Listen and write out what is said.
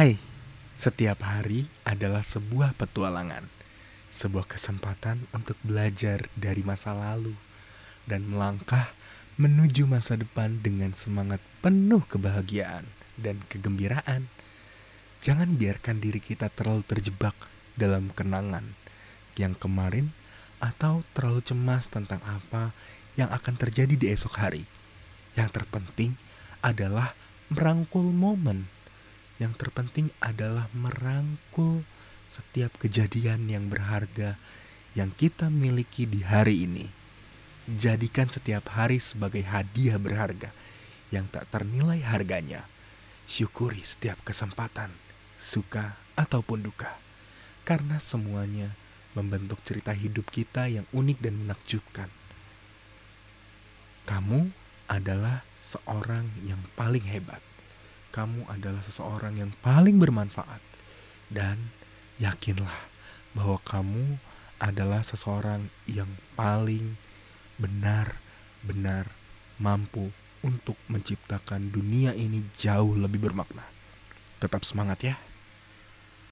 Hai, setiap hari adalah sebuah petualangan, sebuah kesempatan untuk belajar dari masa lalu dan melangkah menuju masa depan dengan semangat penuh kebahagiaan dan kegembiraan. Jangan biarkan diri kita terlalu terjebak dalam kenangan yang kemarin atau terlalu cemas tentang apa yang akan terjadi di esok hari. Yang terpenting adalah merangkul momen. Yang terpenting adalah merangkul setiap kejadian yang berharga yang kita miliki di hari ini. Jadikan setiap hari sebagai hadiah berharga yang tak ternilai harganya. Syukuri setiap kesempatan, suka ataupun duka, karena semuanya membentuk cerita hidup kita yang unik dan menakjubkan. Kamu adalah seorang yang paling hebat kamu adalah seseorang yang paling bermanfaat. Dan yakinlah bahwa kamu adalah seseorang yang paling benar-benar mampu untuk menciptakan dunia ini jauh lebih bermakna. Tetap semangat ya!